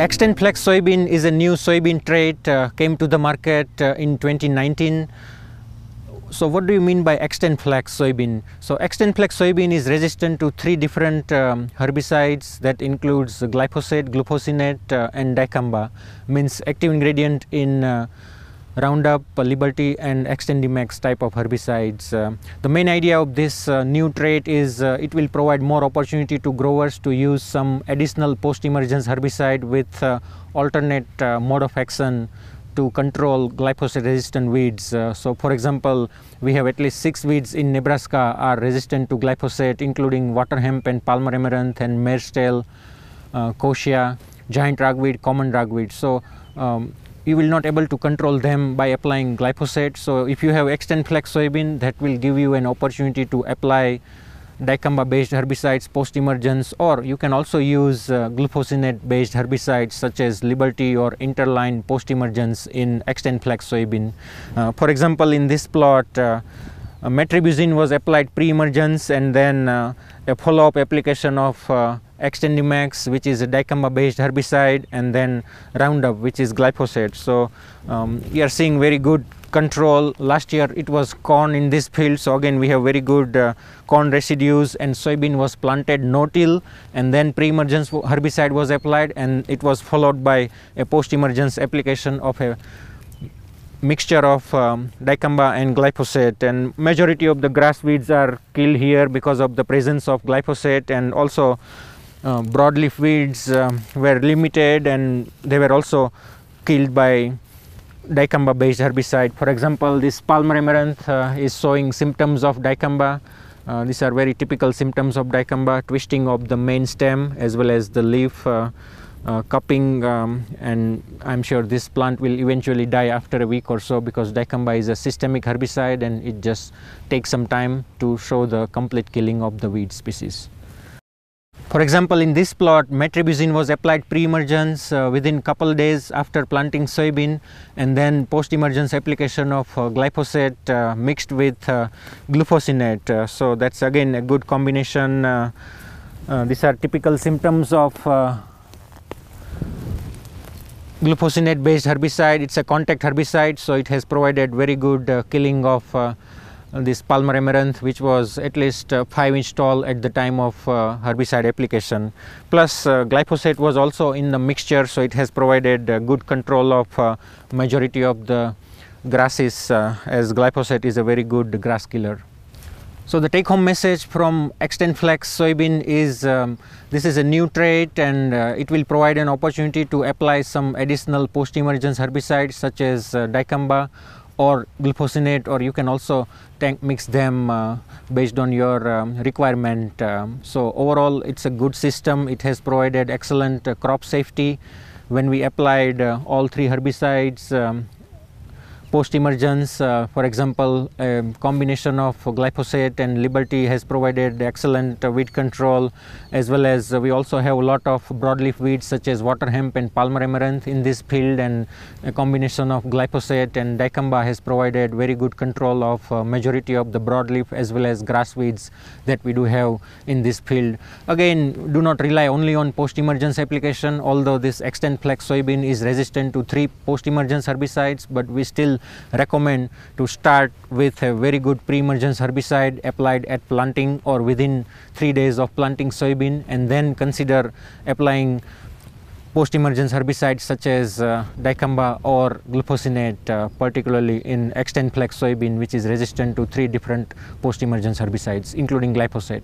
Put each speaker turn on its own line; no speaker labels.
XtendFlex soybean is a new soybean trait, uh, came to the market uh, in 2019. So what do you mean by XtendFlex soybean? So XtendFlex soybean is resistant to three different um, herbicides that includes glyphosate, glufosinate uh, and dicamba, means active ingredient in uh, Roundup, Liberty and XtendiMax type of herbicides. Uh, the main idea of this uh, new trait is uh, it will provide more opportunity to growers to use some additional post-emergence herbicide with alternate mode of action to control glyphosate resistant weeds. Uh, so for example, we have at least six weeds in Nebraska are resistant to glyphosate including water hemp and palmer amaranth and mare's tail, uh, kochia, giant ragweed, common ragweed. So um, you will not able to control them by applying glyphosate. So if you have XtendFlex soybean, that will give you an opportunity to apply dicamba based herbicides post emergence or you can also use uh, glufosinate based herbicides such as Liberty or Interline post emergence in XtendFlex soybean. Uh, for example, in this plot, uh, metribuzin was applied pre emergence and then uh, a follow up application of uh, XtendiMax which is a dicamba based herbicide and then Roundup which is glyphosate. So um, we are seeing very good control. Last year it was corn in this field so again we have very good uh, corn residues and soybean was planted no-till and then pre-emergence herbicide was applied and it was followed by a post-emergence application of a mixture of um, dicamba and glyphosate and majority of the grass weeds are killed here because of the presence of glyphosate and also uh, broadleaf weeds um, were limited and they were also killed by dicamba based herbicide. For example, this palmer amaranth uh, is showing symptoms of dicamba. Uh, these are very typical symptoms of dicamba, twisting of the main stem as well as the leaf uh, uh, cupping um, and I'm sure this plant will eventually die after a week or so because dicamba is a systemic herbicide and it just takes some time to show the complete killing of the weed species. For example, in this plot, metribuzin was applied pre-emergence uh, within couple days after planting soybean and then post-emergence application of uh, glyphosate uh, mixed with uh, glufosinate. Uh, so that's again a good combination. Uh, these are typical symptoms of glufosinate based herbicide. It's a contact herbicide, so it has provided very good killing of this palmer amaranth which was at least uh, 5 inch tall at the time of uh, herbicide application plus uh, glyphosate was also in the mixture so it has provided good control of majority of the grasses as glyphosate is a very good grass killer. So the take home message from XtendFlex soybean is um, this is a new trait and uh, it will provide an opportunity to apply some additional post emergence herbicides such as uh, dicamba or glufosinate or you can also tank mix them uh, based on your um, requirement. Um, so overall it's a good system. It has provided excellent uh, crop safety. When we applied uh, all three herbicides um, post-emergence, uh, for example, combination of glyphosate and Liberty has provided excellent uh, weed control as well as uh, we also have a lot of broadleaf weeds such as water hemp and palmer amaranth in this field and a combination of glyphosate and dicamba has provided very good control of uh, majority of the broadleaf as well as grass weeds that we do have in this field. Again, do not rely only on post-emergence application although this XtendFlex soybean is resistant to three post-emergence herbicides but we still recommend to start with a very good pre-emergence herbicide applied at planting or within 3 days of planting soybean and then consider applying post-emergence herbicides such as uh, dicamba or glufosinate uh, particularly in XtendFlex soybean which is resistant to three different post-emergence herbicides including glyphosate.